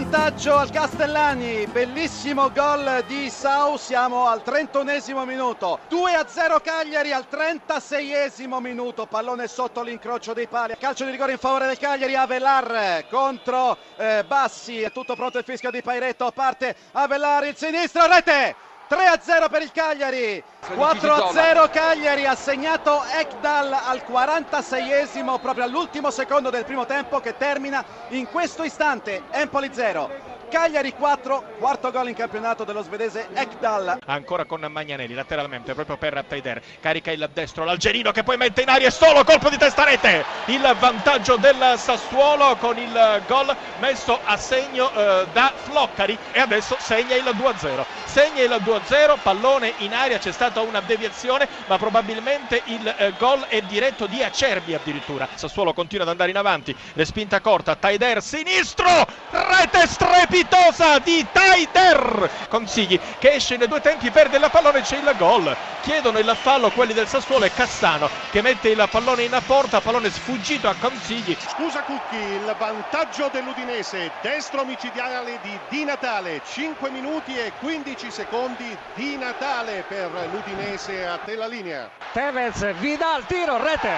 vantaggio al Castellani, bellissimo gol di Sau, siamo al 31esimo minuto, 2 a 0 Cagliari al 36esimo minuto, pallone sotto l'incrocio dei pali, calcio di rigore in favore del Cagliari, Avelar contro eh, Bassi, è tutto pronto il fischio di Pairetto, parte Avelar, il sinistro, rete! 3 a 0 per il Cagliari, 4 a 0 Cagliari ha segnato Ekdal al 46esimo proprio all'ultimo secondo del primo tempo che termina in questo istante Empoli 0 Cagliari 4, quarto gol in campionato dello svedese Ekdal. Ancora con Magnanelli lateralmente proprio per Taider. Carica il destro l'Algerino che poi mette in aria e solo colpo di testa rete. Il vantaggio del Sassuolo con il gol messo a segno eh, da Floccari e adesso segna il 2-0. Segna il 2-0, pallone in aria, c'è stata una deviazione, ma probabilmente il eh, gol è diretto di Acerbi addirittura. Sassuolo continua ad andare in avanti, respinta corta, Taider sinistro, rete strepitosa di Taider. Consigli che esce nei due tempi perde la pallone c'è il gol. Chiedono il fallo quelli del Sassuolo e Cassano che mette il pallone in porta pallone sfuggito a Consigli. Scusa Cucchi il vantaggio dell'Udinese destro micidiale di Di Natale 5 minuti e 15 secondi di Natale per l'Udinese a te la linea Tevez Vidal tiro rete.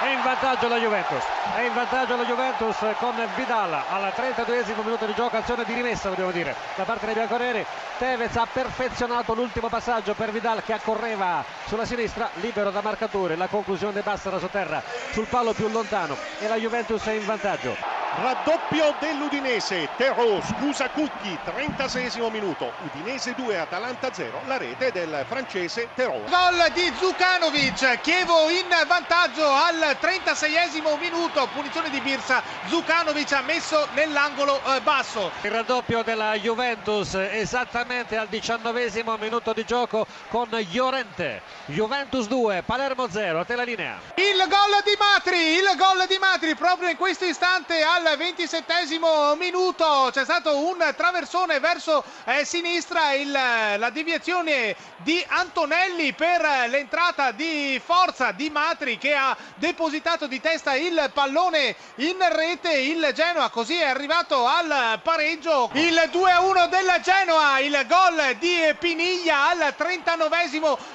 È in vantaggio la Juventus. È in vantaggio la Juventus con Vidal. Al 32 minuto di gioco azione di rimessa dobbiamo dire da parte dei bianconeri. Tevez ha perfezionato l'ultimo passaggio per Vidal che accorreva sulla sinistra libero da marcature. La conclusione bassa da sotterra sul palo più lontano. E la Juventus è in vantaggio raddoppio dell'Udinese. Terò scusa Cucchi 36 minuto. Udinese 2 Atalanta 0 la rete del francese Terò gol di Zukanovic Chievo in vantaggio al 36 minuto. Punizione di Birsa Zukanovic ha messo nell'angolo eh, basso. Il raddoppio della Juventus esattamente al 19 minuto di gioco con Llorente. Juventus 2 Palermo 0 a te la linea. Il gol di Matri il gol di Matri proprio in questo istante al al 27 minuto. C'è stato un traversone verso eh, sinistra il, la deviazione di Antonelli per l'entrata di forza di Matri che ha depositato di testa il pallone in rete. Il Genoa così è arrivato al pareggio. Il 2-1 del Genoa il gol di Piniglia al 39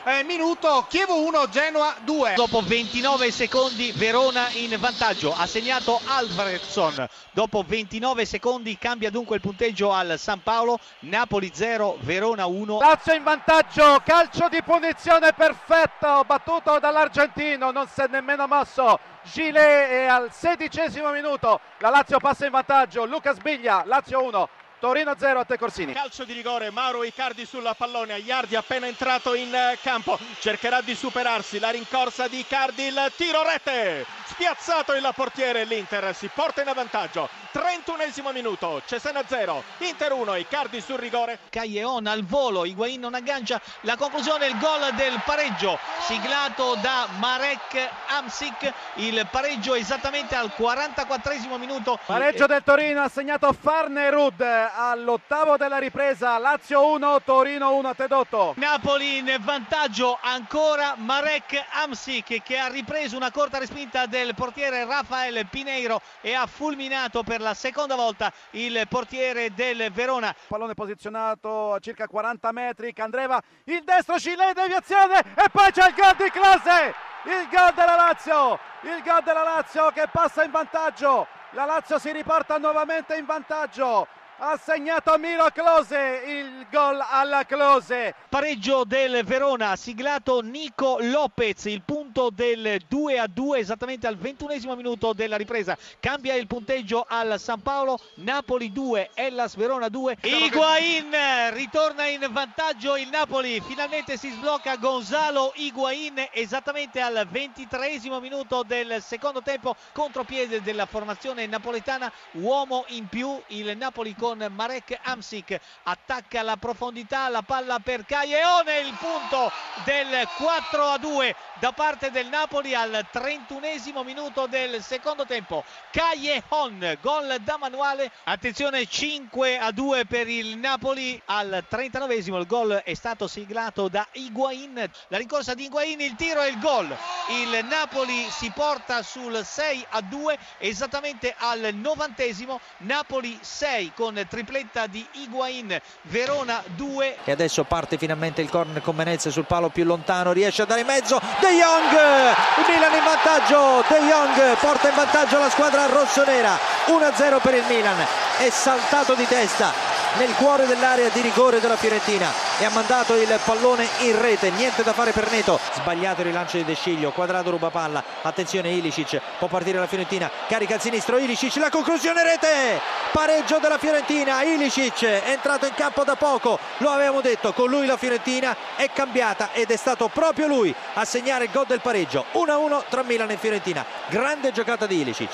eh, minuto. Chievo 1 Genoa 2 dopo 29 secondi Verona in vantaggio. Ha segnato Alvaresson Dopo 29 secondi cambia dunque il punteggio al San Paolo, Napoli 0, Verona 1. Lazio in vantaggio, calcio di punizione perfetto, battuto dall'argentino, non si è nemmeno mosso. Gilet è al sedicesimo minuto, la Lazio passa in vantaggio, Luca Sbiglia, Lazio 1, Torino 0 a te Corsini. Calcio di rigore, Mauro Icardi sulla pallone, Iardi appena entrato in eh, campo, cercherà di superarsi, la rincorsa di Icardi, il tiro rete, spiazzato il portiere, l'Inter si porta in avvantaggio, 31 minuto, Cesena 0, Inter 1, Icardi sul rigore. Caglieon al volo, Higuain non aggancia, la conclusione, il gol del pareggio, siglato da Marek Amsic, il pareggio esattamente al 44 minuto. Pareggio del Torino, ha segnato Farnerud all'ottavo della ripresa Lazio 1 Torino 1 a Tedotto Napoli in vantaggio ancora Marek Amsic che ha ripreso una corta respinta del portiere Rafael Pineiro e ha fulminato per la seconda volta il portiere del Verona. Pallone posizionato a circa 40 metri Candreva il destro Cile deviazione e poi c'è il gol di Klose il gol della Lazio! Il gol della Lazio che passa in vantaggio! La Lazio si riporta nuovamente in vantaggio ha segnato Miro Close il gol alla Close. Pareggio del Verona siglato Nico Lopez il punto del 2 a 2 esattamente al 21 minuto della ripresa. Cambia il punteggio al San Paolo Napoli 2 Ellas Verona 2 Higuain ritorna in vantaggio il Napoli. Finalmente si sblocca Gonzalo Higuain esattamente al 23 minuto del secondo tempo contropiede della formazione napoletana. Uomo in più il Napoli con Marek Amsic attacca la profondità la palla per Caglione il punto del 4 a 2 da parte parte del Napoli al 31esimo minuto del secondo tempo. Callejon, gol da manuale. Attenzione 5 a 2 per il Napoli al 39esimo. Il gol è stato siglato da Higuain. La rincorsa di Higuain, il tiro e il gol. Il Napoli si porta sul 6 a 2 esattamente al novantesimo. Napoli 6 con tripletta di Higuain. Verona 2. E adesso parte finalmente il corner con Menezes sul palo più lontano, riesce a dare in mezzo De Jong, il Milan in vantaggio, De Jong porta in vantaggio la squadra rossonera, 1-0 per il Milan, è saltato di testa nel cuore dell'area di rigore della Fiorentina e ha mandato il pallone in rete, niente da fare per Neto, sbagliato il rilancio di De Sciglio, quadrato ruba palla, attenzione Ilicic, può partire la Fiorentina, carica al sinistro. Ilicic, la conclusione rete, pareggio della Fiorentina, Ilicic è entrato in campo da poco, lo avevamo detto, con lui la Fiorentina è cambiata ed è stato proprio lui a segnare il gol del pareggio, 1-1 tra Milan e Fiorentina, grande giocata di Ilicic.